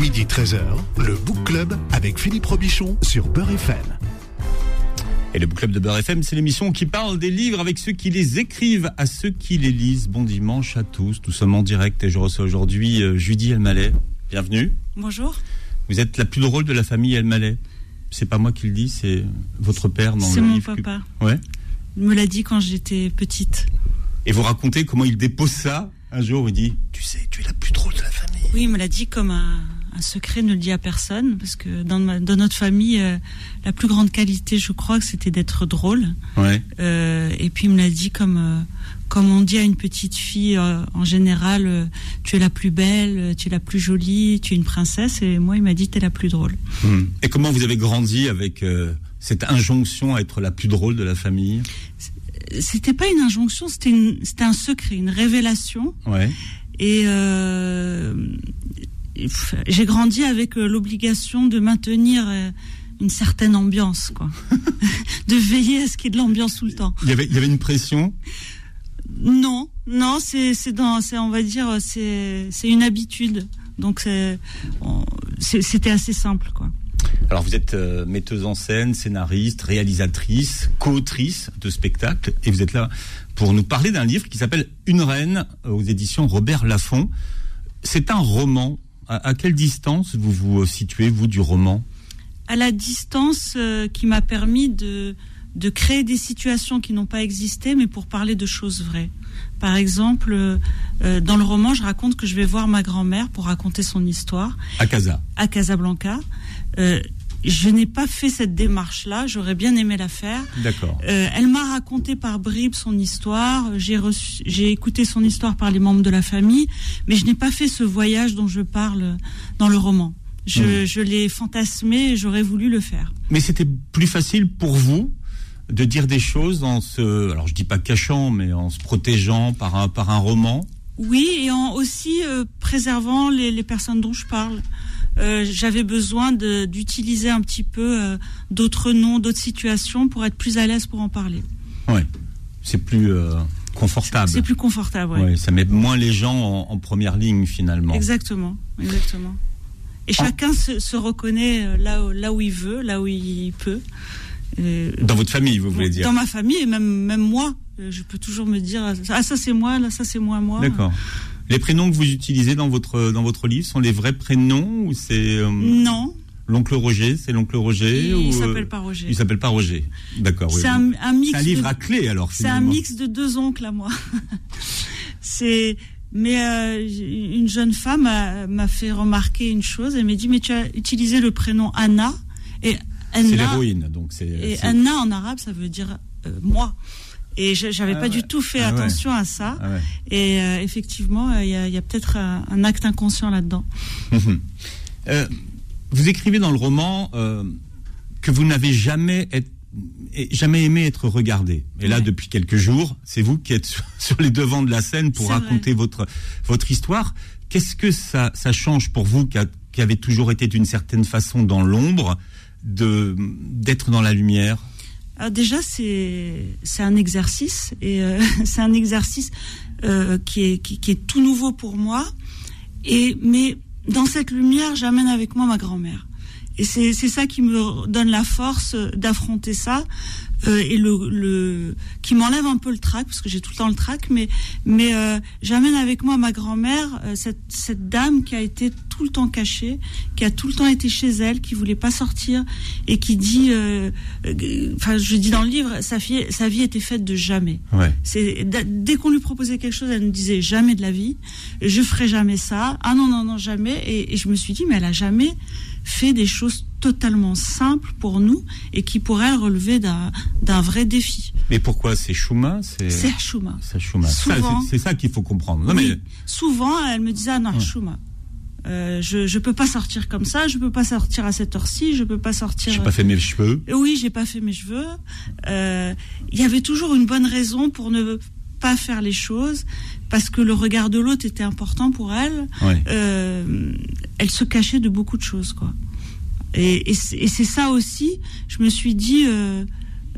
Midi 13h, le Book Club avec Philippe Robichon sur Beurre FM. Et le Book Club de Beurre FM, c'est l'émission qui parle des livres avec ceux qui les écrivent à ceux qui les lisent. Bon dimanche à tous, nous sommes en direct et je reçois aujourd'hui euh, Judy Elmaleh. Bienvenue. Bonjour. Vous êtes la plus drôle de la famille Elmaleh. C'est pas moi qui le dis, c'est votre père dans le C'est mon livre que- papa. Ouais. Il me l'a dit quand j'étais petite. Et vous racontez comment il dépose ça un jour, il dit Tu sais, tu es la plus drôle de la famille. Oui, il me l'a dit comme un, un secret, ne le dit à personne, parce que dans, ma- dans notre famille, euh, la plus grande qualité, je crois, que c'était d'être drôle. Ouais. Euh, et puis il me l'a dit comme, euh, comme on dit à une petite fille en général, tu es la plus belle, tu es la plus jolie, tu es une princesse. Et moi, il m'a dit, tu es la plus drôle. Hmm. Et comment vous avez grandi avec cette injonction à être la plus drôle de la famille? C'était pas une injonction, c'était un secret, une révélation. Ouais. Et euh, j'ai grandi avec euh, l'obligation de maintenir euh, une certaine ambiance, quoi. de veiller à ce qu'il y ait de l'ambiance tout le temps. Il y avait, il y avait une pression? Non, non, c'est c'est dans, c'est on va dire, c'est c'est une habitude. Donc c'est on- c'est- c'était assez simple, quoi. Alors vous êtes euh, metteuse en scène, scénariste, réalisatrice, co-autrice de spectacles, et vous êtes là pour nous parler d'un livre qui s'appelle Une reine aux éditions Robert Laffont. C'est un roman. À, à quelle distance vous vous euh, situez vous du roman à la distance euh, qui m'a permis de, de créer des situations qui n'ont pas existé, mais pour parler de choses vraies. Par exemple, euh, euh, dans le roman, je raconte que je vais voir ma grand-mère pour raconter son histoire À Casa. à Casablanca. Euh, je n'ai pas fait cette démarche-là, j'aurais bien aimé la faire. D'accord. Euh, elle m'a raconté par bribes son histoire. J'ai écouté son histoire par les membres de la famille, mais je n'ai pas fait ce voyage dont je parle dans le roman. Je, je l'ai fantasmé et j'aurais voulu le faire. Mais c'était plus facile pour vous de dire des choses en se, alors je dis pas cachant, mais en se protégeant par un, par un roman. Oui, et en aussi euh, préservant les, les personnes dont je parle. Euh, J'avais besoin d'utiliser un petit peu euh, d'autres noms, d'autres situations pour être plus à l'aise pour en parler. Ouais. C'est plus confortable. C'est plus confortable. Ouais, ça met moins les gens en, en première ligne finalement. Exactement, exactement. Et Ah. chacun se, se reconnaît là, où- là où il veut, là où il peut. Euh, Dans votre famille, vous voulez dire Dans ma famille et même, même moi, euh, je peux toujours me dire ah ça c'est moi, là ça c'est moi, moi. D'accord. Les prénoms que vous utilisez dans votre dans votre livre sont les vrais prénoms ou c'est euh, Non, l'oncle Roger, c'est l'oncle Roger il, ou s'appelle pas Roger. Il s'appelle pas Roger. D'accord. C'est un, un mix. C'est un livre de- à clé alors. C'est un mix de deux oncles à moi. c'est mais euh, une jeune femme m'a fait remarquer une chose. Elle m'a dit mais tu as utilisé le prénom Anna et C'est l'héroïne, donc c'est. et Anna en arabe ça veut dire euh, moi. Et je- j'avais Ah pas ouais. du tout fait Ah ouais. attention à ça. Ah ouais. Et euh, effectivement, euh, il y a, peut-être un, un acte inconscient là-dedans. Vous écrivez dans le roman que vous n'avez jamais, jamais aimé être regardé. Et là, depuis quelques jours, c'est vous qui êtes sur, sur les devants de la scène pour raconter votre, votre histoire. Qu'est-ce que ça, ça change pour vous qui, a- qui avez toujours été d'une certaine façon dans l'ombre d'être dans la lumière Alors déjà, c'est c'est un exercice et euh, c'est un exercice euh, qui, est, qui, est tout nouveau pour moi. Et mais dans cette lumière, j'amène avec moi ma grand-mère. Et c'est ça qui me donne la force d'affronter ça euh, et le, le qui m'enlève un peu le trac parce que j'ai tout le temps le trac. Mais mais euh, j'amène avec moi ma grand-mère, euh, cette cette dame qui a été tout le temps cachée, qui a tout le temps été chez elle, qui voulait pas sortir et qui dit, euh, euh, enfin je dis dans le livre, sa vie sa vie était faite de jamais. Ouais. C'est dès qu'on lui proposait quelque chose, elle nous disait jamais de la vie, je ferai jamais ça. Ah non non non jamais. Et, et je me suis dit mais elle a jamais fait des choses totalement simples pour nous et qui pour elle relevaient d'un vrai défi. Mais pourquoi c'est Chouma C'est Chouma. c'est c'est- ça qu'il faut comprendre. Non, Oui. mais Souvent, elle me disait ah non, Chouma. Euh, je je peux pas sortir comme ça, je peux pas sortir à cette heure-ci, je peux pas sortir. j'ai pas fait mes cheveux. Oui, j'ai pas fait mes cheveux. Euh, Il y avait toujours une bonne raison pour ne pas faire les choses, parce que le regard de l'autre était important pour elle. Ouais. Euh, elle se cachait de beaucoup de choses, quoi. Et, et c'est et c'est ça aussi. Je me suis dit, euh,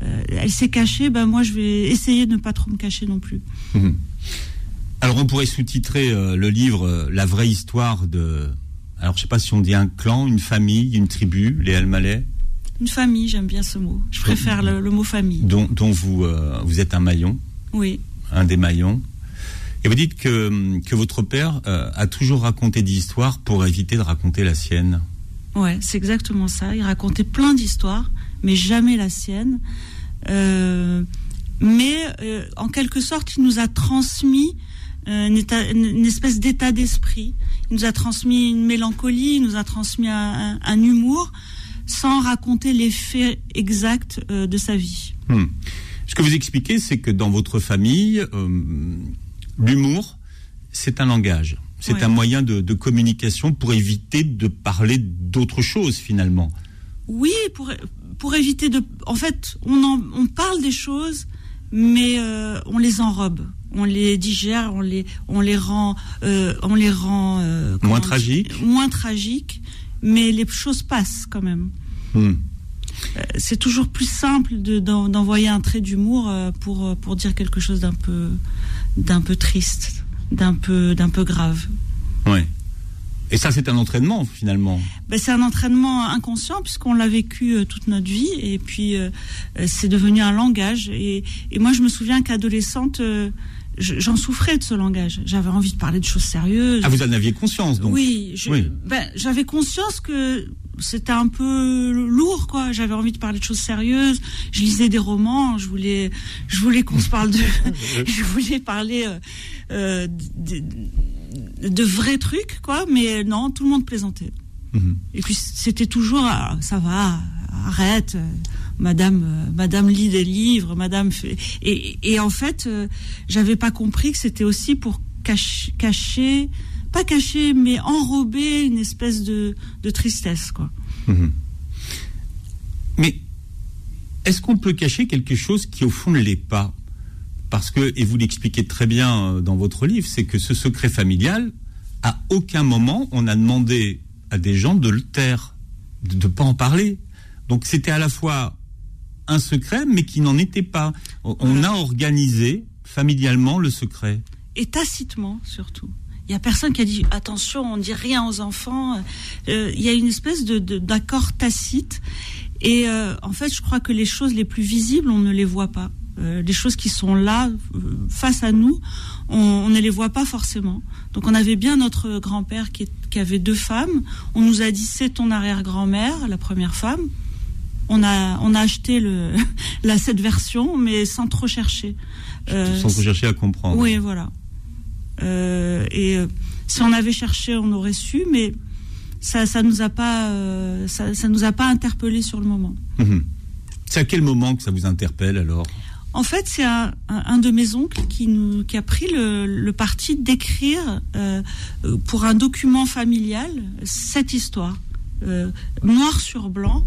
euh, elle s'est cachée, ben moi je vais essayer de ne pas trop me cacher non plus. Alors on pourrait sous-titrer euh, le livre La vraie histoire de alors je sais pas si on dit un clan, une famille, une tribu, les Almalais Une famille, j'aime bien ce mot. Je préfère le, mot famille. Dont, vous, vous êtes un maillon Oui. Un des maillons. Et vous dites que, que votre père a toujours raconté des histoires pour éviter de raconter la sienne. Ouais, c'est exactement ça. Il racontait plein d'histoires, mais jamais la sienne. Euh, mais en quelque sorte, il nous a transmis une, espèce d'état d'esprit. Il nous a transmis une mélancolie, il nous a transmis un, humour, sans raconter les faits exacts euh, de sa vie. Hmm. Ce que vous expliquez, c'est que dans votre famille, euh, l'humour, c'est un langage. C'est un moyen de, communication pour éviter de parler d'autre chose finalement. Oui, pour, pour éviter de... En fait, on, on parle des choses, mais euh, on les enrobe on les digère, on les, on les rend, euh, on les rend euh, moins tragiques, moins tragiques, mais les choses passent quand même. Hmm. C'est toujours plus simple d'envoyer un trait d'humour pour pour dire quelque chose d'un peu d'un peu triste, d'un peu d'un peu grave. Oui. Et ça, c'est un entraînement finalement. Ben, c'est un entraînement inconscient puisqu'on l'a vécu toute notre vie et puis c'est devenu un langage. Et, et, moi, je me souviens qu'adolescente, j'en souffrais de ce langage. J'avais envie de parler de choses sérieuses. Ah, vous en aviez conscience, donc Oui, ben, j'avais conscience que c'était un peu lourd, quoi. J'avais envie de parler de choses sérieuses. Je lisais des romans. Je voulais, je voulais qu'on se parle de. je voulais parler euh, de, de, vrais trucs, quoi. Mais non, tout le monde plaisantait. Mhm. Et puis c'était toujours, ah, ça va, arrête. Madame, euh, Madame lit des livres, Madame fait... et, en fait, euh, j'avais pas compris que c'était aussi pour cacher, pas cacher, mais enrober une espèce de, tristesse, quoi. Mhm. Mais est-ce qu'on peut cacher quelque chose qui au fond ne l'est pas? Parce que, et vous l'expliquez très bien euh, dans votre livre, c'est que ce secret familial, à aucun moment on a demandé à des gens de le taire, de ne pas en parler. Donc c'était à la fois un secret, mais qui n'en était pas. On a organisé familialement le secret. Et tacitement, surtout. Il n'y a personne qui a dit attention, on ne dit rien aux enfants. Euh, il y a une espèce de d'accord tacite. Et euh, en fait, je crois que les choses les plus visibles, on ne les voit pas. Euh, les choses qui sont là, face à nous, on, ne les voit pas forcément. Donc on avait bien notre grand-père qui, qui, avait deux femmes. On nous a dit c'est ton arrière-grand-mère, la première femme on a, on a acheté le, la, cette version, mais sans trop chercher. Euh, sans trop chercher à comprendre. Oui, voilà. Euh, et euh, si on avait cherché, on aurait su, mais ça, ça nous a pas, ça, ça, nous a pas interpellé sur le moment. Mhm. C'est à quel moment que ça vous interpelle alors? En fait, c'est un, un, de mes oncles qui, nous, qui a pris le, le parti d'écrire pour un document familial cette histoire, noir sur blanc,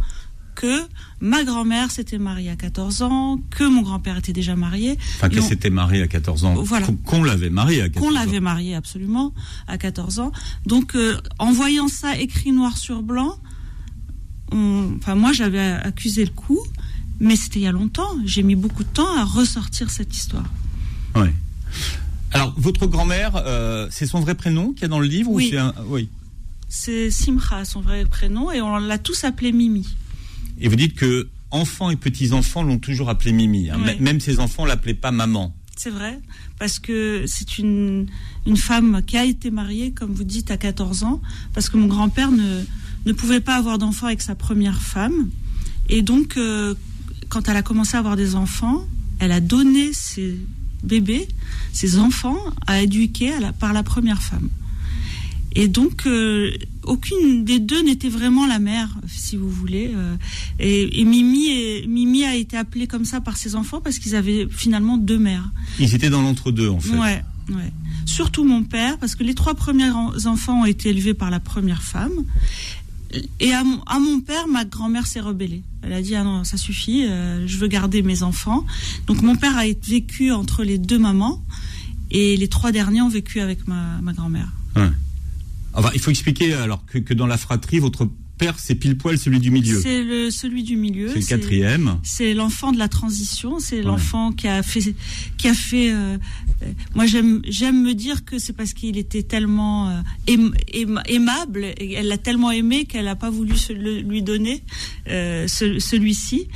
que ma grand-mère s'était mariée à 14 ans, que mon grand-père était déjà marié. Enfin, qu'elle s'était mariée à 14 ans. Voilà. Qu'on l'avait mariée à 14 ans. Qu'on l'avait mariée, absolument, à 14 ans. Donc, euh, en voyant ça écrit noir sur blanc, enfin, moi, j'avais accusé le coup, mais c'était il y a longtemps. J'ai mis beaucoup de temps à ressortir cette histoire. Oui. Alors, votre grand-mère, euh, c'est son vrai prénom qu'il y a dans le livre Oui. Ou un... Oui. C'est Simcha, son vrai prénom, et on l'a tous appelé Mimi. Et vous dites que enfants et petits-enfants l'ont toujours appelé Mimi. Hein. Même ses enfants l'appelaient pas maman. C'est vrai, parce que c'est une, une femme qui a été mariée, comme vous dites, à 14 ans, parce que mon grand-père ne, ne pouvait pas avoir d'enfants avec sa première femme. Et donc, euh, quand elle a commencé à avoir des enfants, elle a donné ses bébés, ses enfants, à éduquer par la première femme. Et donc, euh, aucune des deux n'était vraiment la mère, si vous voulez. Euh, et, Mimi, Mimi a été appelée comme ça par ses enfants parce qu'ils avaient finalement deux mères. Ils étaient dans l'entre-deux, en fait. Ouais, ouais. Surtout mon père, parce que les trois premiers enfants ont été élevés par la première femme. Et à mon, père, ma grand-mère s'est rebellée. Elle a dit ah non, ça suffit, euh, je veux garder mes enfants. Donc mon père a vécu entre les deux mamans et les trois derniers ont vécu avec ma, ma grand-mère. Ouais il faut expliquer alors que, dans la fratrie, votre père, c'est pile poil celui du milieu. C'est le celui du milieu. C'est le quatrième. C'est l'enfant de la transition. C'est l'enfant qui a fait, qui a fait. Euh, euh, moi, j'aime, j'aime me dire que c'est parce qu'il était tellement euh, aimable. Et elle l'a tellement aimé qu'elle n'a pas voulu se, lui donner celui-ci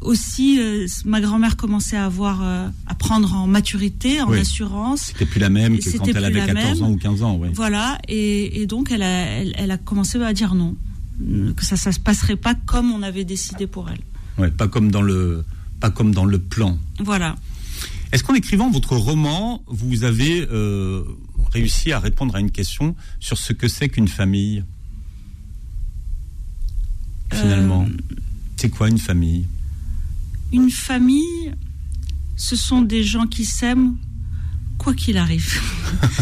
aussi, euh, ma grand-mère commençait à avoir, euh, à prendre en maturité, en assurance. C'était plus la même que quand elle avait 14 ans ou 15 ans, oui. Voilà, et, donc elle a, elle, a commencé à dire non, que ça, ça se passerait pas comme on avait décidé pour elle. Ouais, pas comme dans le, pas comme dans le plan. Voilà. Est-ce qu'en écrivant votre roman, vous avez euh, réussi à répondre à une question sur ce que c'est qu'une famille? Finalement, c'est quoi une famille? Une famille, ce sont des gens qui s'aiment quoi qu'il arrive.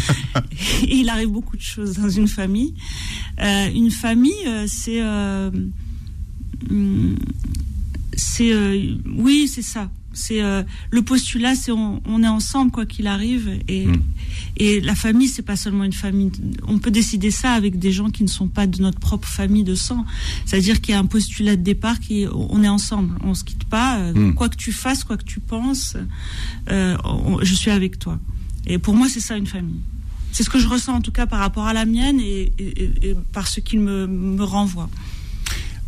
il arrive beaucoup de choses dans une famille. Euh, une famille, euh, c'est... Euh, hmm, c'est oui, c'est ça c'est euh, le postulat, c'est on, est ensemble quoi qu'il arrive et, hmm. et la famille, c'est pas seulement une famille. On peut décider ça avec des gens qui ne sont pas de notre propre famille de sang. C'est-à-dire qu'il y a un postulat de départ qui on est ensemble, on se quitte pas. Euh, hmm. Quoi que tu fasses, quoi que tu penses, euh, je suis avec toi. Et pour moi, c'est ça une famille. C'est ce que je ressens en tout cas par rapport à la mienne et, par ce qu'il me, me renvoie.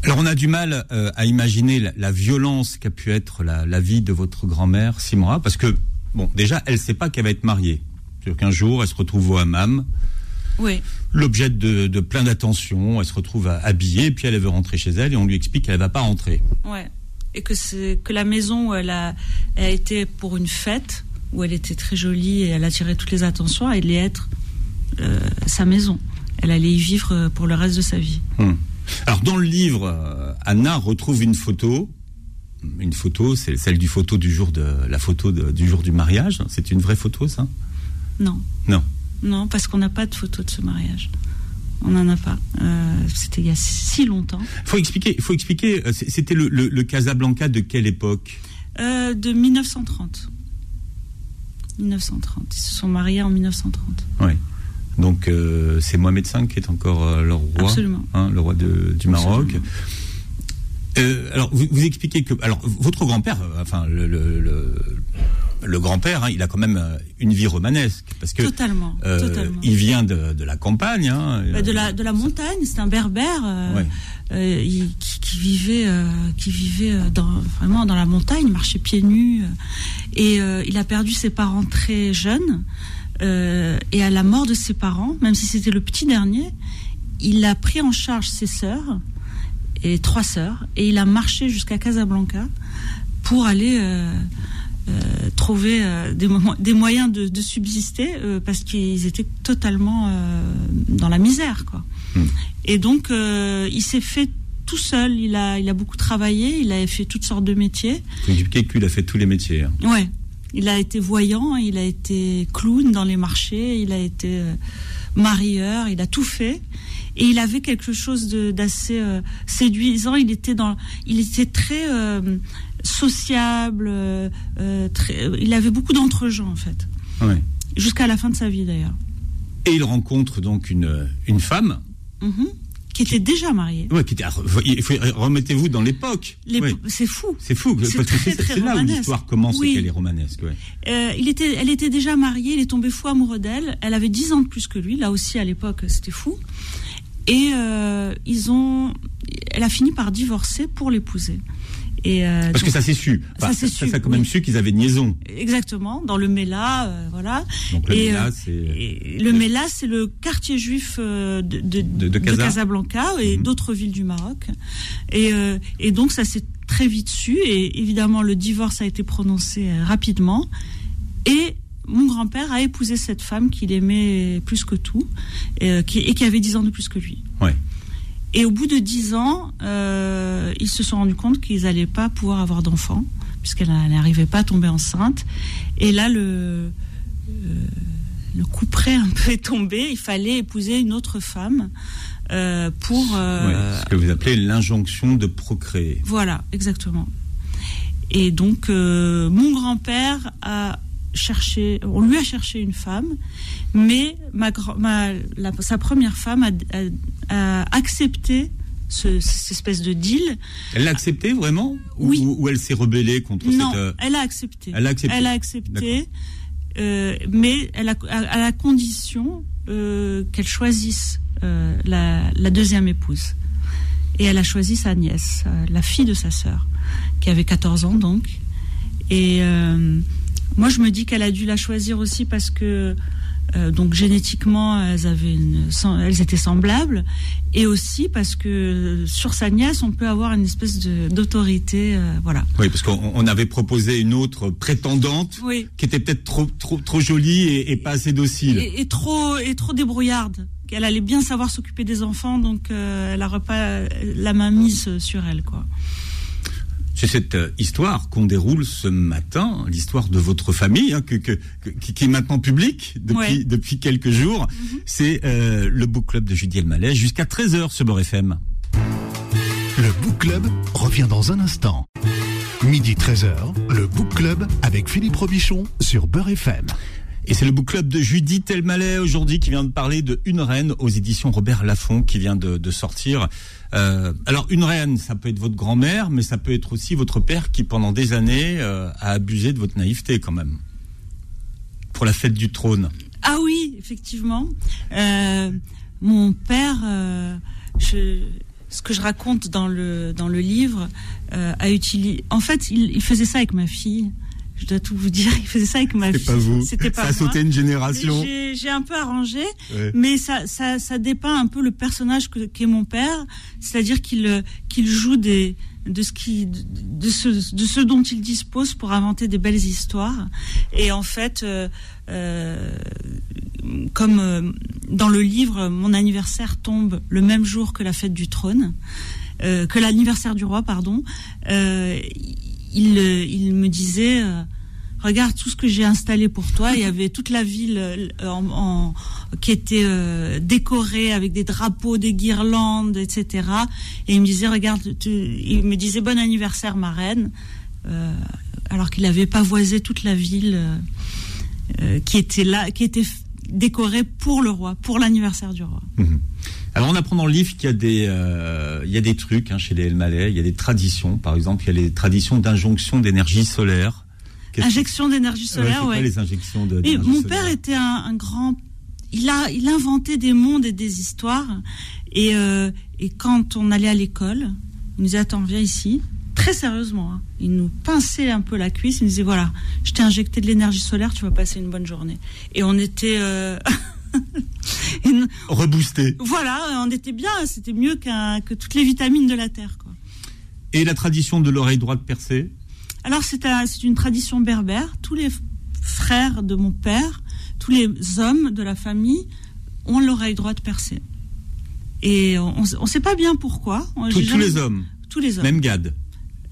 Alors on a du mal euh, à imaginer la, violence qu'a pu être la, vie de votre grand-mère Simora, parce que bon, déjà elle ne sait pas qu'elle va être mariée. C'est-à-dire qu'un jour elle se retrouve au hammam. Oui. L'objet de, plein d'attention, elle se retrouve habillée, puis elle veut rentrer chez elle et on lui explique qu'elle ne va pas rentrer. Ouais. Et que c'est que la maison où elle a, elle a été pour une fête où elle était très jolie et elle attirait toutes les attentions, elle allait être euh, sa maison. Elle allait y vivre euh, pour le reste de sa vie. Hum. Alors dans le livre, euh, Anna retrouve une photo. Une photo, c'est celle du photo du jour de la photo du jour du mariage. C'est une vraie photo, ça? Non. Non. Non, parce qu'on n'a pas de photo de ce mariage. On n'en a pas. Euh, c'était il y a si longtemps. Faut expliquer. Faut expliquer. Euh, c'était le, Casablanca de quelle époque? De 1930. 1930. Ils se sont mariés en 1930. Oui. Donc euh, c'est Mohamed V qui est encore euh, le roi, hein, le roi du Maroc. Euh, alors vous, expliquez que alors votre grand-père, enfin le, le, grand-père, hein, il a quand même une vie romanesque parce que totalement, il vient de, la campagne, hein, bah, de la de la montagne. C'est un berbère qui, vivait qui vivait dans, vraiment dans la montagne, marchait pieds nus et il a perdu ses parents très jeunes. Euh, et à la mort de ses parents, même si c'était le petit dernier, il a pris en charge ses sœurs et trois sœurs et il a marché jusqu'à Casablanca pour aller euh, euh, trouver des, des, moyens de, subsister parce qu'ils étaient totalement dans la misère quoi. Hmm. Et donc il s'est fait tout seul, il a, il a beaucoup travaillé, il a fait toutes sortes de métiers. Il a fait tous les métiers. Hein. Ouais, il a été voyant, il a été clown dans les marchés, il a été euh, marieur, il a tout fait. Et il avait quelque chose d'assez euh, séduisant. Il était dans, il était très euh, sociable. très, il avait beaucoup d'entre-gens en fait. Jusqu'à la fin de sa vie d'ailleurs. Et il rencontre donc une, une femme. Mm-hmm qui était déjà marié. Ouais, qui était, remettez-vous dans l'époque. C'est fou. C'est fou. C'est là où l'histoire commence et qu'elle est romanesque. Euh, il était, elle était déjà mariée, il est tombé fou amoureux d'elle. Elle avait 10 ans de plus que lui. Là aussi, à l'époque, c'était fou. Et euh, ils ont, elle a fini par divorcer pour l'épouser. Euh, Parce que ça s'est su. ça s'est su. Ça a quand même su qu'ils avaient une liaison. Exactement, dans le Mela, euh, voilà. Donc le Mela, c'est. Le Mela, c'est le quartier juif euh, de, de, de, Casablanca et mhm. d'autres villes du Maroc. Et, et donc ça s'est très vite su. Et évidemment, le divorce a été prononcé rapidement. Et mon grand-père a épousé cette femme qu'il aimait plus que tout et, qui, et qui avait 10 ans de plus que lui. Ouais. Et au bout de dix ans, euh, ils se sont rendus compte qu'ils n'allaient pas pouvoir avoir d'enfants, puisqu'elle n'arrivait pas à tomber enceinte. Et là, le, euh, le coup près un peu est tombé. Il fallait épouser une autre femme. Euh, pour ce que vous appelez l'injonction de procréer. Voilà, exactement. Et donc mon grand-père a cherché, on lui a cherché une femme, mais ma, sa première femme a, a accepté ce, cette espèce de deal. Elle l'a accepté vraiment Oui. Ou, ou elle s'est rebellée contre Non, cette... euh, elle a accepté. Elle a accepté. Elle a accepté, euh, mais elle a, à, à la condition euh, qu'elle choisisse la, la deuxième épouse. Et elle a choisi sa nièce, la fille de sa sœur, qui avait 14 ans donc. Et moi, je me dis qu'elle a dû la choisir aussi parce que euh, donc génétiquement, elles avaient une, elles étaient semblables, et aussi parce que sur sa nièce, on peut avoir une espèce d'autorité, euh, voilà. Oui, parce qu'on on avait proposé une autre prétendante Oui. qui était peut-être trop, trop, trop jolie et, et pas assez docile. et, et trop et trop débrouillarde. Elle allait bien savoir s'occuper des enfants, donc euh, elle n'aurait pas la main mise sur elle, quoi. C'est cette euh, histoire qu'on déroule ce matin, l'histoire de votre famille, hein, que, que- que- qui, qui est maintenant publique depuis, Ouais. Mhm. depuis quelques jours. C'est euh, le book club de Judy Elmaleh jusqu'à 13h sur Beurre FM. Le Book Club revient dans un instant. Midi 13h, le Book Club avec Philippe Robichon sur Beurre FM. Et c'est le book club de Judith Elmaleh aujourd'hui qui vient de parler de Une reine aux éditions Robert Laffont qui vient de, sortir. Euh, alors une reine, ça peut être votre grand-mère, mais ça peut être aussi votre père qui pendant des années euh, a abusé de votre naïveté quand même. Pour la fête du trône. Ah oui, effectivement. Euh, mon père, ce que je raconte dans le dans le livre, a utilisé. En fait, il faisait ça avec ma fille. Je dois tout vous dire. Il faisait ça avec ma fille. pas vous. C'était pas ça a sauté une génération. J'ai un peu arrangé, Ouais. mais ça, ça, ça dépeint un peu le personnage que- qu'est mon père, c'est-à-dire qu'il euh, qu'il joue des de ce qui de, ce de ce dont il dispose pour inventer des belles histoires. Et en fait, euh, euh, comme euh, dans le livre, mon anniversaire tombe le même jour que la fête du trône, que l'anniversaire du roi, pardon. Il, il me disait. Regarde tout ce que j'ai installé pour toi. Il y avait toute la ville euh, qui était euh, décorée avec des drapeaux, des guirlandes, etc. Et il me disait, regarde, il me disait bon anniversaire ma reine, euh, alors qu'il avait pavoisé toute la ville qui était là, qui était décorée pour le roi, pour l'anniversaire du roi. Mhm. Alors on apprend dans le livre qu'il y a des, il y a des trucs hein, chez les Elmaleh, il y a des traditions. Par exemple, il y a les traditions d'injonction d'énergie solaire. Injection d'énergie Ouais, solaire, ouais. quoi les injections de Et mon solaire père était un, un grand. Il a, il inventait des mondes et des histoires. Et, euh, et quand on allait à l'école, il nous disait Attends, viens ici. Très sérieusement. hein. Il nous pinçait un peu la cuisse. Il nous disait Voilà, je t'ai injecté de l'énergie solaire, tu vas passer une bonne journée. Et on était. euh, Reboosté. voilà, on était bien. C'était mieux qu'un- que toutes les vitamines de la Terre. Quoi. Et la tradition de l'oreille droite percée? Alors c'est un- c'est une tradition berbère. Tous les frères de mon père, tous les hommes de la famille ont l'oreille droite percée. Et on ne sait pas bien pourquoi. Tous, les hommes. Tous les hommes. Même Gad.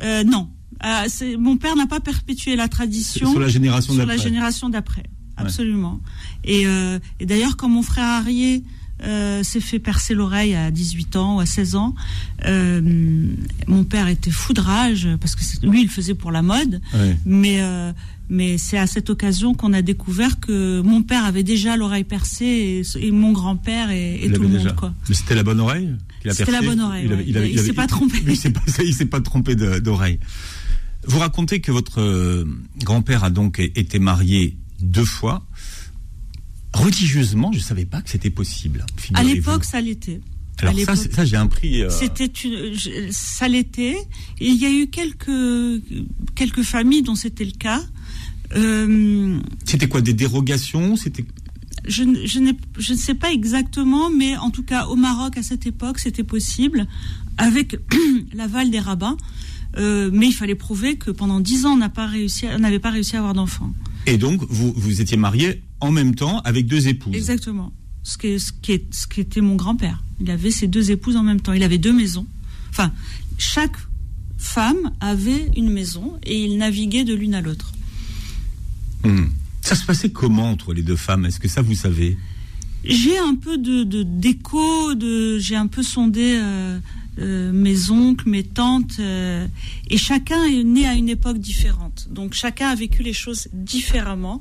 Euh, non. Euh, mon père n'a pas perpétué la tradition Sur la génération sur la d'après. génération d'après. Absolument. Et, euh, et d'ailleurs, quand mon frère Arié euh, s'est fait percer l'oreille à 18 ans ou à 16 ans, euh, mon père était fou de rage parce que lui, il faisait pour la mode. Mais, euh, mais c'est à cette occasion qu'on a découvert que mon père avait déjà l'oreille percée et, et mon grand-père et, tout le monde. Quoi. Mais c'était la bonne oreille C'était la bonne oreille, Il, ouais. avait- s'est pas trompé. Il s'est pas, il s'est pas trompé d'oreille. Vous racontez que votre grand-père a donc été marié deux fois. Religieusement, je savais pas que c'était possible. À l'époque, ça l'était. Alors ça, j'ai appris. euh, C'était ça l'était. Il y a eu quelques quelques familles dont c'était le cas. Euh, C'était quoi des dérogations? C'était je, ne- je, je ne sais pas exactement, mais en tout cas au Maroc à cette époque, c'était possible avec l'aval des rabbins. Euh, mais il fallait prouver que pendant dix ans, on n'avait pas réussi à avoir d'enfants. et donc vous vous étiez marié en même temps avec deux épouses. Exactement. Ce qui, est, ce, qui est, ce qui était mon grand-père. Il avait ses deux épouses en même temps. Il avait deux maisons. Enfin, chaque femme avait une maison et il naviguait de l'une à l'autre. Hmm. Ça se passait comment entre les deux femmes? Est-ce que ça vous savez? J'ai un peu de de- d'écho, de, j'ai un peu sondé euh, euh, mes oncles, mes tantes, euh, et chacun est né à une époque différente. Donc chacun a vécu les choses différemment.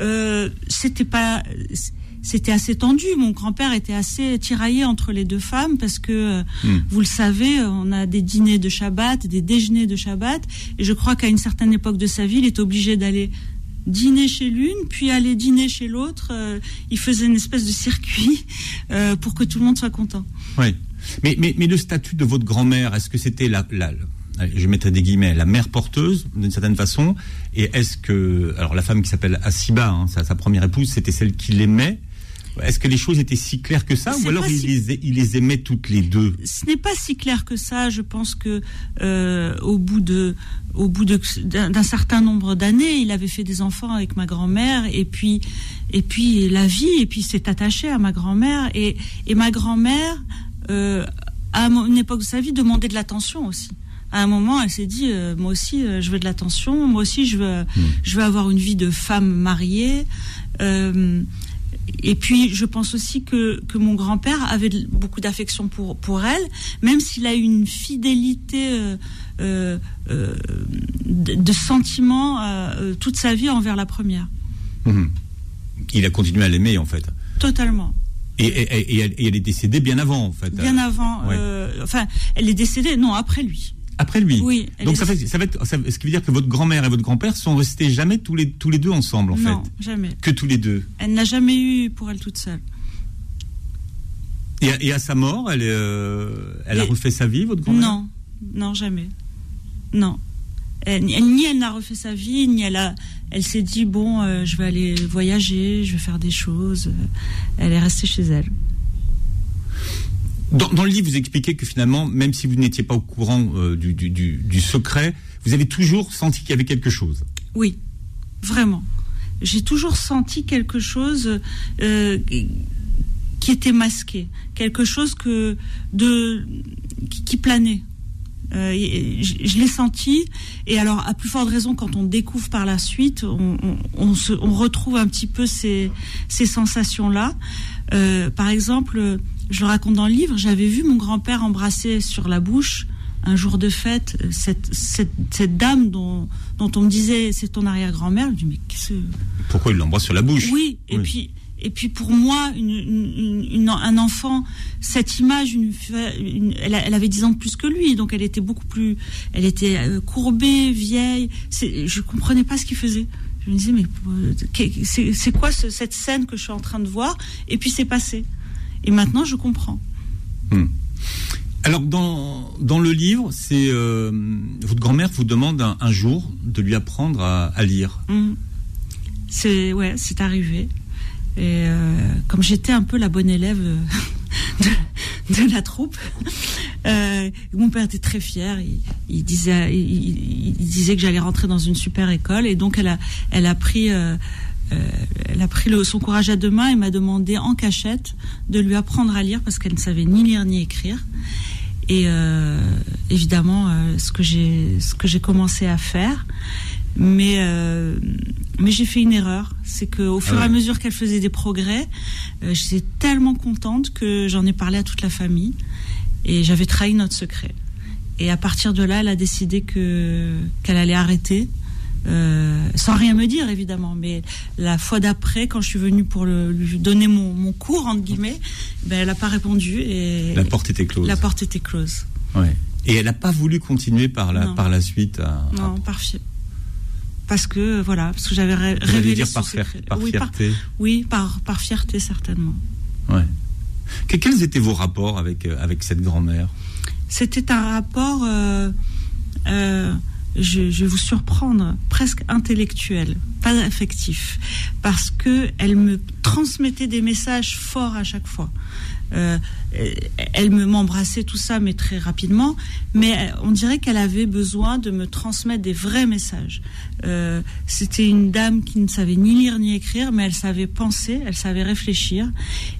Euh, C'était pas c'était assez tendu. Mon grand-père était assez tiraillé entre les deux femmes parce que, hmm. vous le savez, on a des dîners de Shabbat, des déjeuners de Shabbat, et je crois qu'à une certaine époque de sa vie, il est obligé d'aller dîner chez l'une, puis aller dîner chez l'autre. Euh, il faisait une espèce de circuit euh, pour que tout le monde soit content. Oui. Mais, mais, mais le statut de votre grand-mère, est-ce que c'était la, je mettrais des guillemets, la mère porteuse d'une certaine façon Et est-ce que, alors la femme qui s'appelle Asiba, hein, sa, sa, première épouse, c'était celle qui l'aimait est-ce que les choses étaient si claires que ça, ou alors il, les, il, les, aimait toutes les deux? Ce n'est pas si clair que ça. Je pense que euh, au bout de, au bout d'un certain nombre d'années, il avait fait des enfants avec ma grand-mère, et puis, et puis la vie, et puis s'est attaché à ma grand-mère, et, et ma grand-mère, euh, à une époque de sa vie, demandait de l'attention aussi à un moment, elle s'est dit, euh, moi aussi, euh, je veux de l'attention, moi aussi, je veux, hmm. je veux avoir une vie de femme mariée. Euh, et puis, je pense aussi que, que mon grand-père avait beaucoup d'affection pour, pour elle, même s'il a eu une fidélité euh, euh, de, de sentiments toute sa vie envers la première. Hmm. Il a continué à l'aimer, en fait. Totalement. Et, et, et, elle, est décédée bien avant, en fait. Bien avant. enfin, elle est décédée, non, après lui. Après lui. Oui. Donc ça, fait, ça va être, ce qui veut dire que votre grand-mère et votre grand-père sont restés jamais tous les tous les deux ensemble en non, fait. jamais. Que tous les deux. Elle n'a jamais eu pour elle toute seule. Et à, et à sa mort, elle, euh, elle a refait sa vie, votre grand-mère? Non, non jamais. Non. Elle, ni elle n'a refait sa vie, ni elle a, elle s'est dit bon, euh, je vais aller voyager, je vais faire des choses. Elle est restée chez elle. Dans, le livre, vous expliquez que finalement, même si vous n'étiez pas au courant euh, du, secret, vous avez toujours senti qu'il y avait quelque chose. Oui, vraiment. J'ai toujours senti quelque chose euh, qui était masqué, quelque chose que de qui, planait. Euh, je, l'ai senti, et alors à plus forte raison quand on découvre par la suite, on, se, on retrouve un petit peu ces, ces sensations-là. par exemple, je le raconte dans le livre, j'avais vu mon grand-père embrasser sur la bouche un jour de fête cette, cette, cette dame dont, dont on me disait c'est ton arrière-grand-mère. Je me dis mais qu'est-ce Pourquoi il l'embrasse sur la bouche? Oui, et puis et puis pour moi, une, une, un enfant, cette image, elle, elle, avait 10 ans de plus que lui, donc elle était beaucoup plus, elle était euh, courbée, vieille. Je comprenais pas ce qu'il faisait. Je me disais mais euh, c'est quoi ce, cette scène que je suis en train de voir? Et puis c'est passé. Et maintenant, je comprends. Hmm. Alors, dans, dans le livre, c'est euh, votre grand-mère vous demande un, jour de lui apprendre à, lire. Hmm. C'est ouais, c'est arrivé. Et euh, comme j'étais un peu la bonne élève euh, de, la troupe, mon père était très fier. Il, disait, il, disait que j'allais rentrer dans une super école, et donc elle a, elle a pris euh, elle a pris le, son courage à deux mains et m'a demandé en cachette de lui apprendre à lire parce qu'elle ne savait ni lire ni écrire. Et euh, évidemment, euh, ce que j'ai ce que j'ai commencé à faire, mais mais j'ai fait une erreur, c'est que au fur et à mesure qu'elle faisait des progrès, j'étais tellement contente que j'en ai parlé à toute la famille et j'avais trahi notre secret. Et à partir de là, elle a décidé que qu'elle allait arrêter euh, sans rien me dire évidemment. Mais la fois d'après, quand je suis venue pour le, lui donner mon, mon, cours entre guillemets, ben elle n'a pas répondu et la porte était close. La porte était close. Ouais. Et elle n'a pas voulu continuer par la par la suite. À, non, par parce que voilà, parce que j'avais révélé dire par, par oui, fierté. Par, oui, par par fierté certainement. Ouais. quels étaient vos rapports avec euh, avec cette grand-mère? C'était un rapport. Euh, euh, je, vais vous surprendre, presque intellectuel, pas affectif, parce que elle me transmettait des messages forts à chaque fois. Euh, elle me m'embrassait tout ça, mais très rapidement. Mais on dirait qu'elle avait besoin de me transmettre des vrais messages. Euh, c'était une dame qui ne savait ni lire ni écrire, mais elle savait penser, elle savait réfléchir,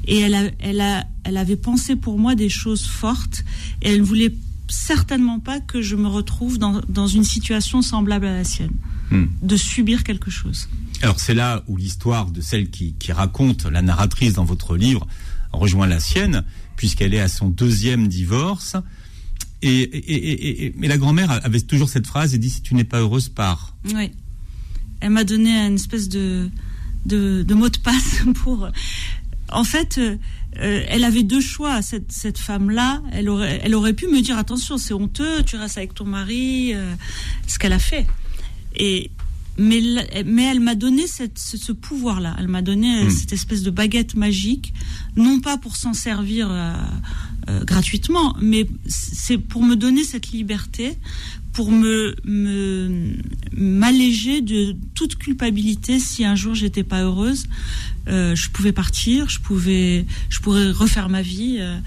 et elle, avait pensé pour moi des choses fortes. Et elle ne voulait certainement pas que je me retrouve dans, dans une situation semblable à la sienne, hmm. de subir quelque chose. Alors c'est là où l'histoire de celle qui, qui, raconte, la narratrice dans votre livre, rejoint la sienne, puisqu'elle est à son deuxième divorce. Et, et, la grand-mère avait toujours cette phrase et dit si tu n'es pas heureuse, pars. Oui. Elle m'a donné une espèce de, de, de, mot de passe pour en fait, euh, elle avait deux choix. Cette, cette femme-là, elle aurait, elle aurait pu me dire attention, c'est honteux, tu restes avec ton mari, euh, ce qu'elle a fait. Et mais, mais elle m'a donné cette, ce, ce pouvoir-là. Elle m'a donné euh, Mm. cette espèce de baguette magique, non pas pour s'en servir euh, gratuitement, mais c'est pour me donner cette liberté, pour me m'alléger de toute culpabilité si un jour j'étais pas heureuse. Euh, je pouvais partir, je pouvais, je pourrais refaire ma vie, euh,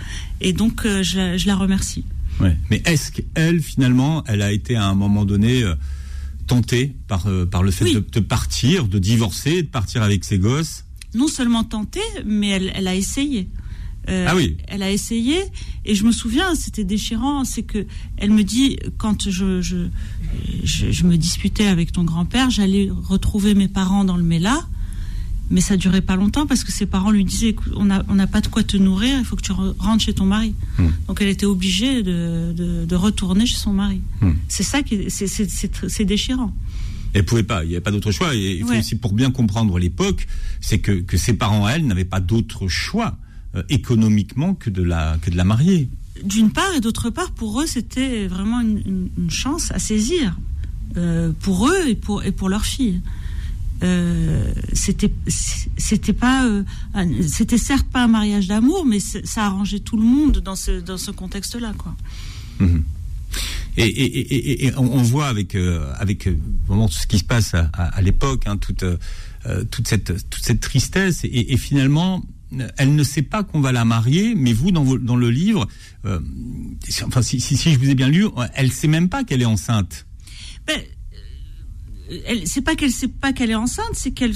et donc euh, je, la, je la remercie. Ouais. Mais est-ce qu'elle, finalement, elle a été à un moment donné tentée par, par le fait Oui. de, de partir, de divorcer, de partir avec ses gosses? Non seulement tentée, mais elle, elle a essayé. Euh, Ah oui. Elle a essayé, et je me souviens, c'était déchirant. C'est que elle me dit quand je je, je, je me disputais avec ton grand-père, j'allais retrouver mes parents dans le Mela, mais ça durait pas longtemps parce que ses parents lui disaient on n'a on pas de quoi te nourrir, il faut que tu re- rentres chez ton mari. Hmm. Donc elle était obligée de, de, de retourner chez son mari. Hmm. C'est ça qui est- c'est déchirant. Elle pouvait pas, il n'y avait pas d'autre choix. Et il faut Ouais. aussi, pour bien comprendre l'époque, c'est que, que ses parents, elle, n'avaient pas d'autre choix économiquement que de la que de la marier. d'une part et d'autre part pour eux c'était vraiment une, une- une chance à saisir euh, pour eux et pour et pour leur fille euh, c'était c'était pas euh, c'était certes pas un mariage d'amour mais ça arrangeait tout le monde dans ce dans ce contexte là quoi Mhm. Et, et, et, et- et on on voit avec euh, avec euh, vraiment tout ce qui se passe à, à- à l'époque, hein, toute euh, euh, toute cette toute cette tristesse et, finalement euh, elle ne sait pas qu'on va la marier, mais vous dans dans le livre, euh, si- si, je vous ai bien lu, elle sait même pas qu'elle est enceinte. Ben, euh, elle c'est pas qu'elle sait pas qu'elle est enceinte, c'est qu'elle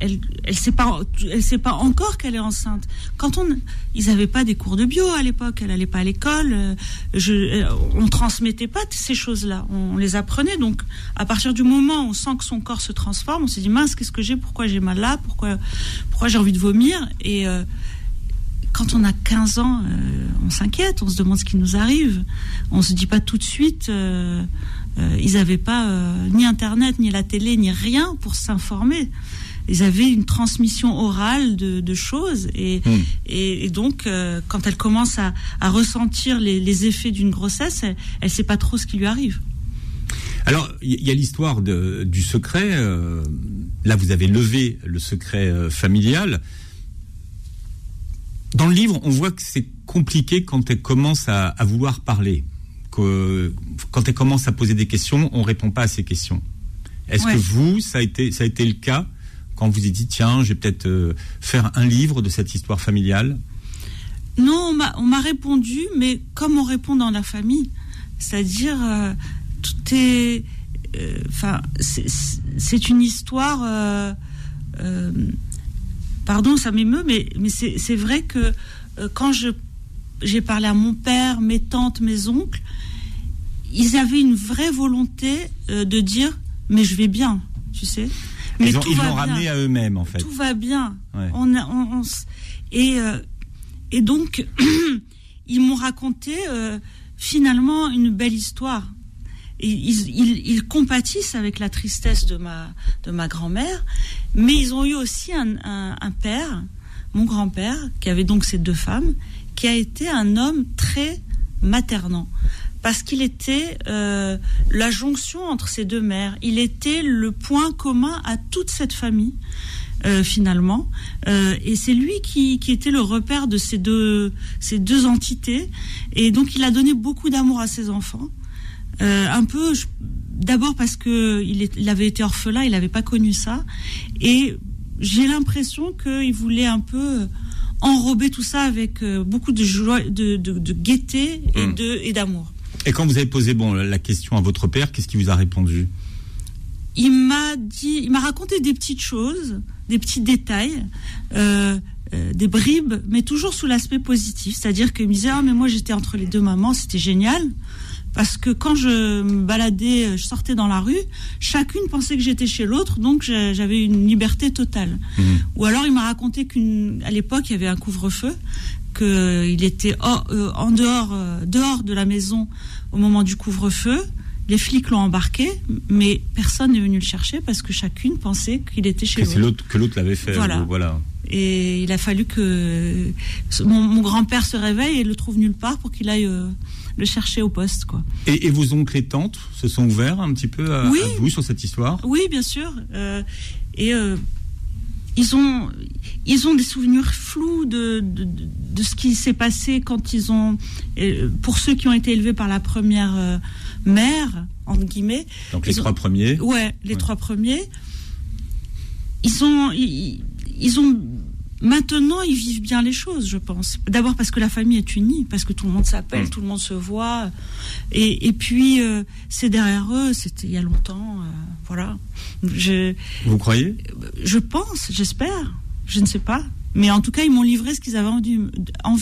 elle, sait pas encore qu'elle est enceinte. Quand on ils avaient pas des cours de bio à l'époque, elle allait pas à l'école, euh, je euh, on transmettait pas ces choses-là, on les apprenait donc à partir du moment où on sent que son corps se transforme, on s'est dit mince, qu'est-ce que j'ai? Pourquoi j'ai mal là? Pourquoi j'ai envie de vomir? Et euh, quand on a 15 ans, on s'inquiète, on se demande ce qui nous arrive. On se dit pas tout de suite. Euh, ils n'avaient pas euh, ni Internet, ni la télé, ni rien pour s'informer. Ils avaient une transmission orale de, de choses. Et, Hmm. et, et donc, euh, quand elle commence à, à ressentir les, les effets d'une grossesse, elle ne sait pas trop ce qui lui arrive. Alors, il y a l'histoire du secret. là, vous avez levé le secret familial. Dans le livre, on voit que c'est compliqué quand elle commence à, à vouloir parler. Que, quand elle commence à poser des questions, on répond pas à ces questions. Est-ce Ouais. que vous, ça a été, ça a été le cas quand vous avez dit tiens, je vais peut-être euh, faire un livre de cette histoire familiale? Non, on m'a- on m'a répondu, mais comme on répond dans la famille, c'est-à-dire euh, tout est, euh, enfin, c'est- une histoire. pardon, ça m'émeut, mais mais c'est c'est vrai que quand je j'ai parlé à mon père, mes tantes, mes oncles, ils avaient une vraie volonté euh, de dire mais je vais bien, tu sais. Mais Ils ont- tout ils va l'ont bien ramené à eux-mêmes en fait. tout va bien. Ouais. On a, on- on s- et, euh, et donc, ils m'ont raconté euh, finalement une belle histoire. Et ils, ils, ils compatissent avec la tristesse de ma, de ma grand-mère, mais ils ont eu aussi un, un, un père, mon grand-père, qui avait donc ces deux femmes, qui a été un homme très maternant. Parce qu'il était euh, la jonction entre ces deux mères. Il était le point commun à toute cette famille, euh, finalement. Euh, et c'est lui qui, qui était le repère de ces deux, ces deux entités. Et donc, il a donné beaucoup d'amour à ses enfants. Euh, un peu, d'abord parce que il, est- il avait été orphelin, il n'avait pas connu ça, et j'ai l'impression qu'il voulait un peu enrober tout ça avec beaucoup de joie, de, de, de gaieté et Mm. et d'amour. Et quand vous avez posé bon la question à votre père, qu'est-ce qu'il vous a répondu? Il m'a dit, il m'a raconté des petites choses, des petits détails. Euh, euh, des bribes, mais toujours sous l'aspect positif. C'est-à-dire qu'il me disait, ah, mais moi j'étais entre les deux mamans, c'était génial. Parce que quand je me baladais, je sortais dans la rue, chacune pensait que j'étais chez l'autre, donc j'avais une liberté totale. Mhm. Ou alors il m'a raconté qu'à l'époque il y avait un couvre-feu, qu'il était hors- euh, en dehors, euh, dehors de la maison au moment du couvre-feu. Les flics l'ont embarqué, mais personne n'est venu le chercher parce que chacune pensait qu'il était chez Que c'est l'autre. que l'autre l'avait fait. Voilà. Et il a fallu que mon, grand-père se réveille et le trouve nulle part pour qu'il aille euh, le chercher au poste. Quoi. Et, vos oncles et tantes se sont ouverts un petit peu à, vous sur cette histoire? Oui, bien sûr. Euh, et euh, ils, ont, ils ont des souvenirs flous de, de, ce qui s'est passé quand ils ont. Pour ceux qui ont été élevés par la première mère, entre guillemets. Donc les trois premiers Ouais, les trois premiers. Ils ont. ils ont Maintenant, ils vivent bien les choses, je pense. D'abord parce que la famille est unie, parce que tout le monde s'appelle, mm. tout le monde se voit. Et, puis, euh, c'est derrière eux, c'était il y a longtemps. Euh, voilà. Je, Vous croyez? Je pense, j'espère. Je ne sais pas. Mais en tout cas, ils m'ont livré ce qu'ils avaient envie,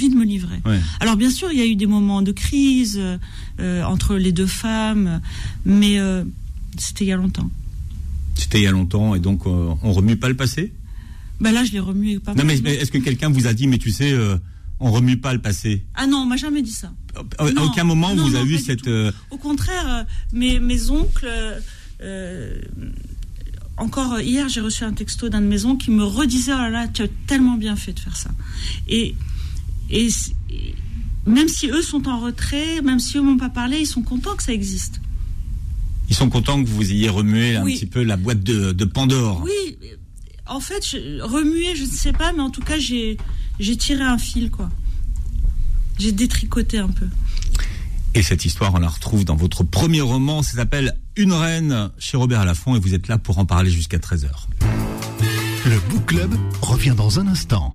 de me livrer. Alors, bien sûr, il y a eu des moments de crise euh, entre les deux femmes, mais c'était il y a longtemps. C'était il y a longtemps, et donc on remue pas le passé? Ben là, je l'ai remué pas mal. Non, mais, est-ce que quelqu'un vous a dit, mais tu sais, euh, on remue pas le passé Ah non, on m'a jamais dit ça. À aucun moment vous avez eu cette. Euh, Au contraire, euh, mes, mes oncles. encore hier, j'ai reçu un texto d'un de mes oncles qui me redisait Oh là là, tu as tellement bien fait de faire ça. Et, et, même si eux sont en retrait, même si eux m'ont pas parlé, ils sont contents que ça existe. Ils sont contents que vous ayez remué un petit peu la boîte de, de Pandore. Oui, en fait, je, remuer, je ne sais pas, mais en tout cas, j'ai tiré un fil, quoi. J'ai détricoté un peu. Et cette histoire, on la retrouve dans votre premier roman. Ça s'appelle Une reine chez Robert Laffont et vous êtes là pour en parler jusqu'à 13h. Le Book Club revient dans un instant.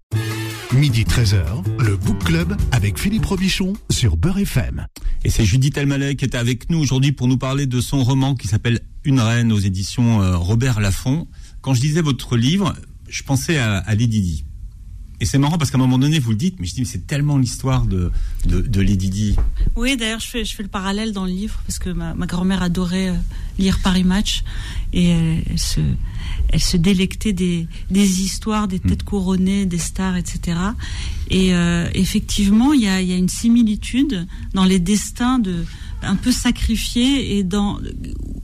Midi 13h, le Book Club avec Philippe Robichon sur Beurre FM. Et c'est Judith Elmalek qui est avec nous aujourd'hui pour nous parler de son roman qui s'appelle Une reine aux éditions euh, Robert Laffont quand je lisais votre livre, je pensais à, Lady Di. Et c'est marrant parce qu'à un moment donné, vous le dites, mais je dis, c'est tellement l'histoire de, de, Lady Di. Oui, d'ailleurs, je fais, je fais le parallèle dans le livre parce que ma, grand-mère adorait euh, lire Paris Match et elle, se, elle se délectait des, des histoires, des têtes hmm. couronnées, des stars, etc. Et euh, effectivement, il y a, y a une similitude dans les destins de un peu sacrifiés et dans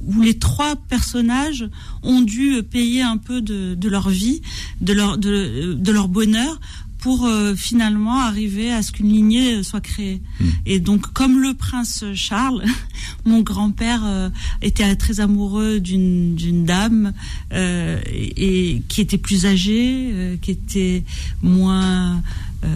où les trois personnages ont dû payer un peu de, leur vie, de leur, de, leur bonheur pour euh, finalement arriver à ce qu'une lignée soit créée. Hmm. Et donc, comme le prince Charles, mon grand-père euh, était très amoureux d'une dame euh, et, qui était plus âgée, qui était moins euh,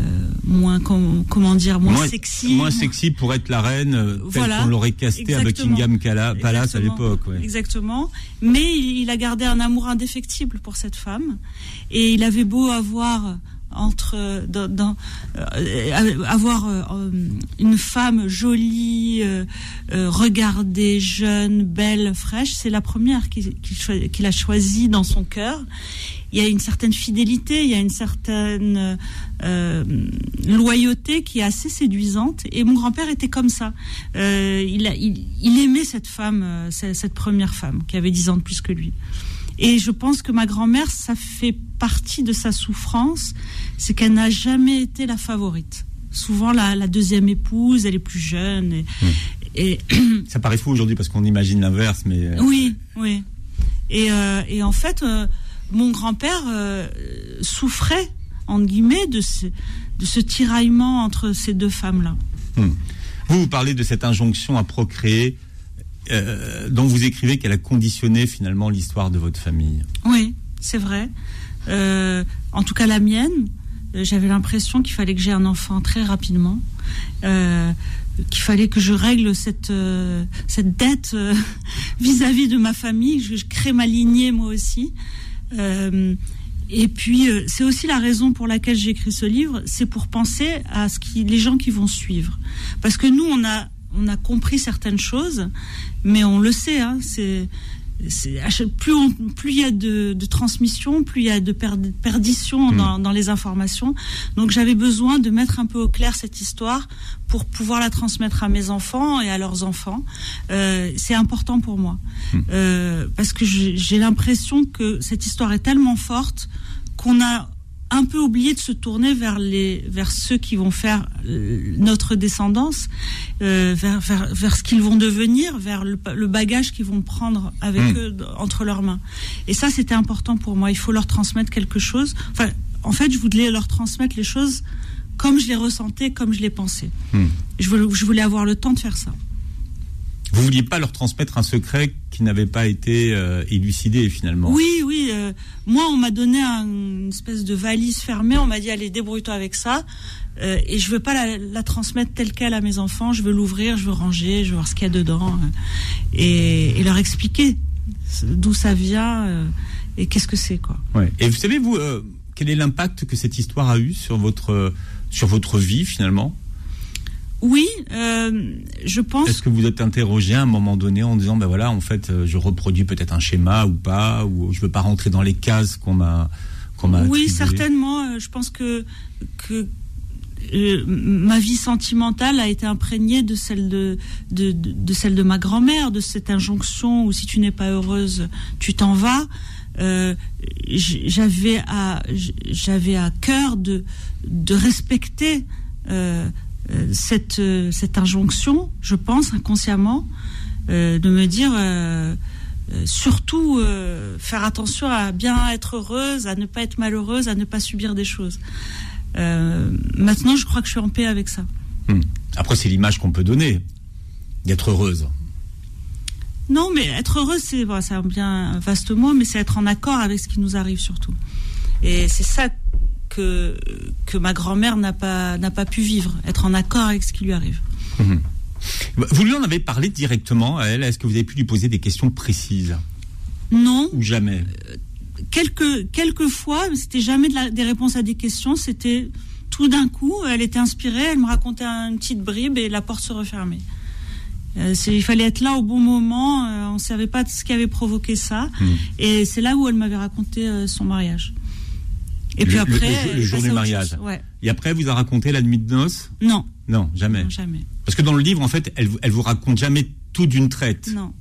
moins comment dire moins, sexy. moins sexy pour être la reine euh, voilà, qu'on l'aurait castée à Buckingham Palace à l'époque exactement. Mais il, a gardé un amour indéfectible pour cette femme. Et il avait beau avoir entre dans, euh, avoir une femme jolie, regardée, jeune, belle, fraîche, c'est la première qu'il a choisie dans son cœur il y a une certaine fidélité, il y a une certaine euh, loyauté qui est assez séduisante. Et mon grand-père était comme ça. Euh, il, il, aimait cette femme, euh, cette première femme, qui avait dix ans de plus que lui. Et je pense que ma grand-mère, ça fait partie de sa souffrance, c'est qu'elle n'a jamais été la favorite. Souvent, la, deuxième épouse, elle est plus jeune. Et, mmh. et ça paraît fou aujourd'hui parce qu'on imagine l'inverse, mais... Oui, oui. Et, et en fait, mon grand-père euh, souffrait, en guillemets, de ce, de ce tiraillement entre ces deux femmes-là. Hmm. Vous, vous parlez de cette injonction à procréer, euh, dont vous écrivez qu'elle a conditionné finalement l'histoire de votre famille. Oui, c'est vrai. Euh, en tout cas, la mienne, j'avais l'impression qu'il fallait que j'ai un enfant très rapidement. qu'il fallait que je règle cette, cette dette vis-à-vis de ma famille, que je crée ma lignée moi aussi. Euh, et puis, euh, c'est aussi la raison pour laquelle j'ai écrit ce livre, c'est pour penser à ce qui, les gens qui vont suivre. Parce que nous, on a, on a compris certaines choses, mais on le sait, hein, c'est plus plus il y a de, transmission, plus il y a de perdition hmm. dans, les informations. Donc j'avais besoin de mettre un peu au clair cette histoire pour pouvoir la transmettre à mes enfants et à leurs enfants. Euh, c'est important pour moi hmm. euh, parce que j'ai l'impression que cette histoire est tellement forte qu'on a un peu oublié de se tourner vers les vers ceux qui vont faire euh, notre descendance, euh, vers, vers, vers ce qu'ils vont devenir, vers le, bagage qu'ils vont prendre avec hmm. eux entre leurs mains. Et ça, c'était important pour moi. Il faut leur transmettre quelque chose. Enfin, en fait, je voulais leur transmettre les choses comme je les ressentais, comme je les pensais. Hmm. Je, voulais, je voulais avoir le temps de faire ça. Vous vouliez pas leur transmettre un secret qui n'avait pas été euh, élucidé finalement Oui, oui. Euh, moi, on m'a donné une espèce de valise fermée. On m'a dit allez, débrouille-toi avec ça. Euh, et je veux pas la, transmettre telle quelle à mes enfants. Je veux l'ouvrir, je veux ranger, je veux voir ce qu'il y a dedans et, et leur expliquer d'où ça vient et qu'est-ce que c'est quoi. Ouais. Et vous savez vous quel est l'impact que cette histoire a eu sur votre sur votre vie finalement? Oui, euh, je pense. Est-ce que vous êtes interrogé à un moment donné en disant, ben voilà, en fait, euh, je reproduis peut-être un schéma ou pas, ou je veux pas rentrer dans les cases qu'on m'a, qu'on m'a. Oui, certainement. Euh, je pense que que ma vie sentimentale a été imprégnée de celle de, de, de, celle de ma grand-mère, de cette injonction où si tu n'es pas heureuse, tu t'en vas. j'avais à j'avais à cœur de de respecter euh, cette, euh, cette injonction, je pense, inconsciemment, euh, de me dire surtout faire attention à bien être heureuse, à ne pas être malheureuse, à ne pas subir des choses. maintenant, je crois que je suis en paix avec ça. Hmm. Après, c'est l'image qu'on peut donner d'être heureuse. Non, mais être heureuse, c'est un bien vaste mot, mais c'est être en accord avec ce qui nous arrive surtout. Et c'est ça que, que ma grand-mère n'a pas, n'a pas pu vivre, être en accord avec ce qui lui arrive. Mhm. Vous lui en avez parlé directement à elle Est-ce que vous avez pu lui poser des questions précises? Non. Ou jamais? Euh, quelques, quelques fois, c'était jamais des réponses à des questions, c'était tout d'un coup, elle était inspirée, elle me racontait une petite bribe et la porte se refermait. Euh, il fallait être là au bon moment, euh, on ne savait pas ce qui avait provoqué ça. Mhm. Et c'est là où elle m'avait raconté son mariage. Et puis après, le, jour du mariage. Et après, vous a raconté la nuit de noces Non. Non, jamais. jamais. Parce que dans le livre, en fait, elle, elle vous raconte jamais tout d'une traite. Non.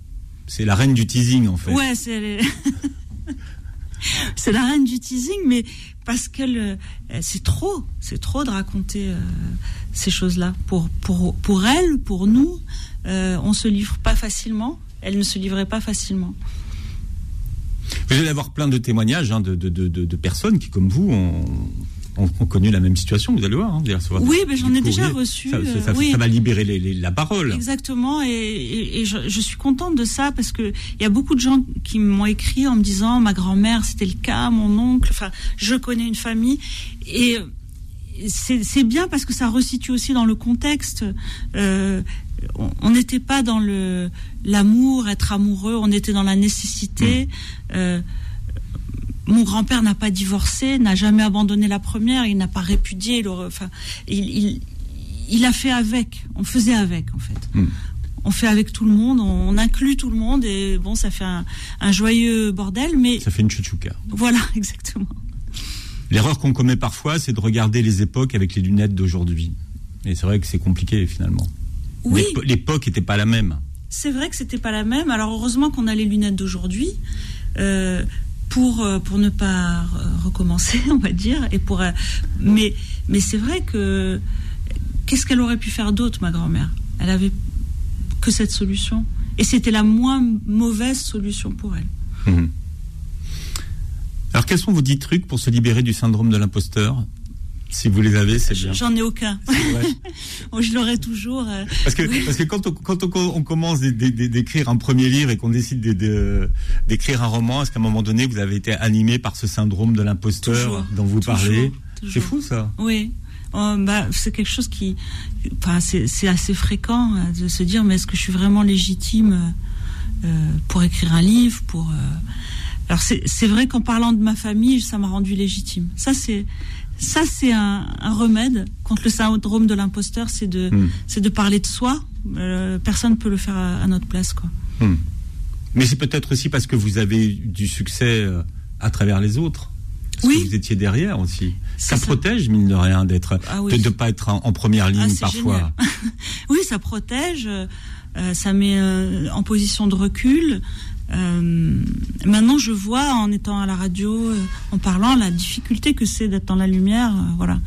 C'est la reine du teasing, en fait. Ouais, c'est. c'est la reine du teasing, mais parce qu'elle, euh, c'est trop, c'est trop de raconter euh, ces choses-là pour pour pour elle, pour nous. Euh, on se livre pas facilement. Elle ne se livrait pas facilement. Vous allez avoir plein de témoignages hein, de, de, de, de, personnes qui, comme vous, ont, ont, connu la même situation, vous allez voir. Hein, oui, mais j'en ai déjà reçu. Ça, ça, ça, va libérer les, la parole. Exactement, et, et, je, je, suis contente de ça parce que il y a beaucoup de gens qui m'ont écrit en me disant ma grand-mère c'était le cas, mon oncle. Enfin, je connais une famille et c'est bien parce que ça resitue aussi dans le contexte. Euh, on n'était pas dans le l'amour, être amoureux, on était dans la nécessité. Mmh. Euh, mon grand-père n'a pas divorcé, n'a jamais abandonné la première, il n'a pas répudié. enfin, il, il, a fait avec. On faisait avec, en fait. Mmh. On fait avec tout le monde, on, inclut tout le monde et bon, ça fait un, joyeux bordel, mais ça fait une chouchouka. Voilà, exactement. L'erreur qu'on commet parfois, c'est de regarder les époques avec les lunettes d'aujourd'hui. Et c'est vrai que c'est compliqué finalement. Oui. L'époque n'était pas la même. C'est vrai que c'était pas la même. Alors heureusement qu'on a les lunettes d'aujourd'hui. Euh, pour euh, pour ne pas recommencer, on va dire, et pour euh, mais mais c'est vrai que qu'est-ce qu'elle aurait pu faire d'autre, ma grand-mère? Elle avait que cette solution, et c'était la moins mauvaise solution pour elle. Mmh. Alors quels sont vos dix trucs pour se libérer du syndrome de l'imposteur? Si vous les avez, c'est bien. J'en ai aucun. je l'aurai toujours. Euh, parce que, parce que quand, on, quand on, commence d'écrire un premier livre et qu'on décide d'écrire un roman, est-ce qu'à un moment donné, vous avez été animé par ce syndrome de l'imposteur dont vous parlez? C'est fou ça. Oui. Oh, bah, c'est quelque chose qui, enfin, c'est assez fréquent euh, de se dire, mais est-ce que je suis vraiment légitime euh, pour écrire un livre, pour alors c'est vrai qu'en parlant de ma famille, ça m'a rendu légitime. Ça c'est ça, c'est un, remède contre le syndrome de l'imposteur, c'est de, hmm. de parler de soi. Euh, personne ne peut le faire à, notre place. Quoi. Hmm. Mais c'est peut-être aussi parce que vous avez eu du succès euh, à travers les autres. Parce oui. que vous étiez derrière aussi. Ça, protège, mine de rien, d'être, ah de ne pas être en, première ligne ah, parfois. oui, ça protège. Euh, ça met en position de recul. Euh, maintenant, je vois en étant à la radio, euh, en parlant, la difficulté que c'est d'être dans la lumière. Euh, voilà.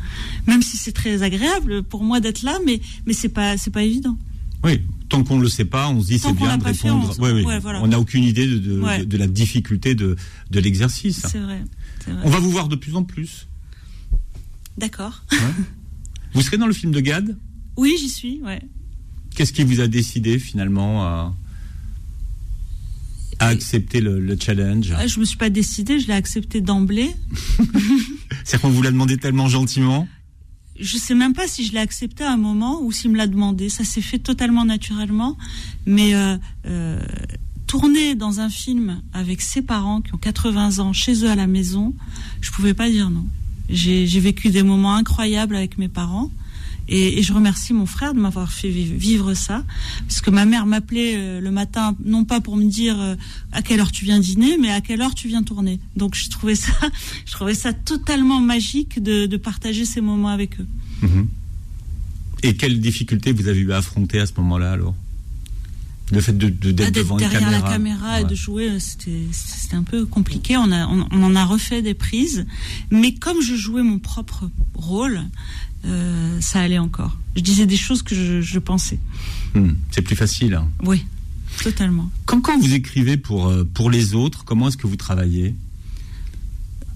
Même si c'est très agréable pour moi d'être là, mais mais c'est pas c'est pas évident. Oui, tant qu'on ne le sait pas, on se dit c'est bien de répondre. on n'a aucune idée de, de, de, la difficulté de, de l'exercice. C'est vrai, On va vous voir de plus en plus. D'accord. Vous serez dans le film de Gad? Oui, j'y suis, ouais. Qu'est-ce qui vous a décidé finalement à, à accepter le, le challenge Je me suis pas décidée, je l'ai accepté d'emblée. C'est qu'on vous l'a demandé tellement gentiment Je sais même pas si je l'ai accepté à un moment ou s'il me l'a demandé. Ça s'est fait totalement naturellement. Mais euh, euh, tourner dans un film avec ses parents qui ont 80 ans chez eux à la maison, je pouvais pas dire non. J'ai vécu des moments incroyables avec mes parents. Et, et je remercie mon frère de m'avoir fait vi- vivre ça, parce que ma mère m'appelait euh, le matin, non pas pour me dire euh, à quelle heure tu viens dîner, mais à quelle heure tu viens tourner. Donc je trouvais ça, je trouvais ça totalement magique de, de partager ces moments avec eux. Mhm. Et quelles difficultés vous avez eu à affronter à ce moment-là alors? Le fait de, de- d'être Ah, devant une derrière caméra. la caméra et de jouer, euh, c'était c'était un peu compliqué. On, a, on, on en a refait des prises, mais comme je jouais mon propre rôle, euh, ça allait encore. Je disais des choses que je, je pensais. Hmm, C'est plus facile. hein. Oui, totalement. Quand, quand vous écrivez pour, euh, pour les autres, comment est-ce que vous travaillez?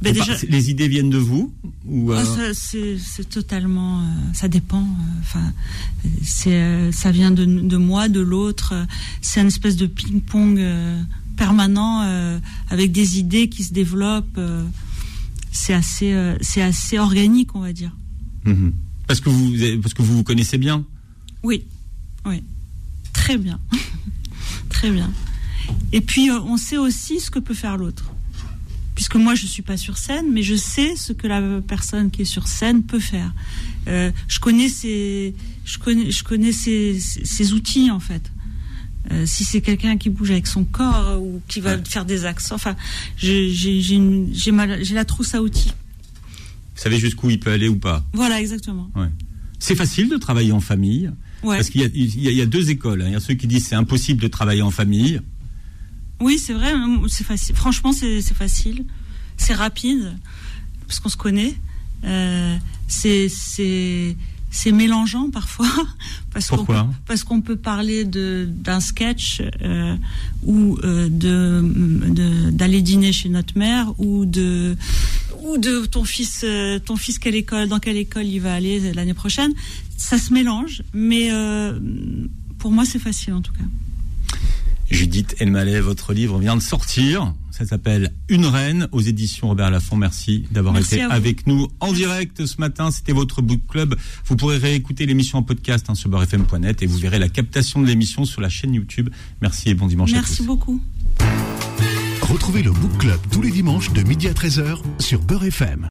Ben Faut déjà, pas- Les idées viennent de vous ou, Ah, euh, ça, c'est c'est totalement, euh, ça dépend. Enfin, euh, c'est, ça vient de, de moi, de l'autre. C'est une espèce de ping-pong euh, permanent euh, avec des idées qui se développent. euh, c'est assez, euh, c'est assez organique, on va dire. Mhm. Parce que vous parce que vous vous connaissez bien. Oui, oui, très bien, très bien. Et puis euh, on sait aussi ce que peut faire l'autre, puisque moi je suis pas sur scène, mais je sais ce que la personne qui est sur scène peut faire. Euh, je connais ses, je connais, je connais ses, ses- ses outils en fait. Euh, si c'est quelqu'un qui bouge avec son corps ou qui va Ouais. faire des accents, enfin, j'ai la trousse à outils. Vous savez jusqu'où il peut aller ou pas. Voilà, exactement. C'est facile de travailler en famille Ouais. parce qu'il y a, y y deux écoles. hein. Il y a ceux qui disent c'est impossible de travailler en famille. Oui, c'est vrai, euh, c'est facile. Franchement, c'est facile, c'est rapide, parce qu'on se connaît. Euh, c'est mélangeant parfois, parce qu'on peut- parce qu'on peut parler de d'un sketch euh, ou euh, de- d'aller dîner chez notre mère ou de ou de ton fils euh, ton fils quelle école dans quelle école il va aller l'année prochaine. Ça se mélange, mais euh, pour moi c'est facile en tout cas. Judith Elmaleh, votre livre vient de sortir. Ça s'appelle Une reine aux éditions Robert Laffont. Merci d'avoir Merci été avec nous en direct ce matin. C'était votre book club. Vous pourrez réécouter l'émission en podcast hein, sur beurrefm.net et vous verrez la captation de l'émission sur la chaîne YouTube. Merci et bon dimanche à Merci tous. beaucoup. Retrouvez le Book Club tous les dimanches de midi à 13h sur Beurre FM.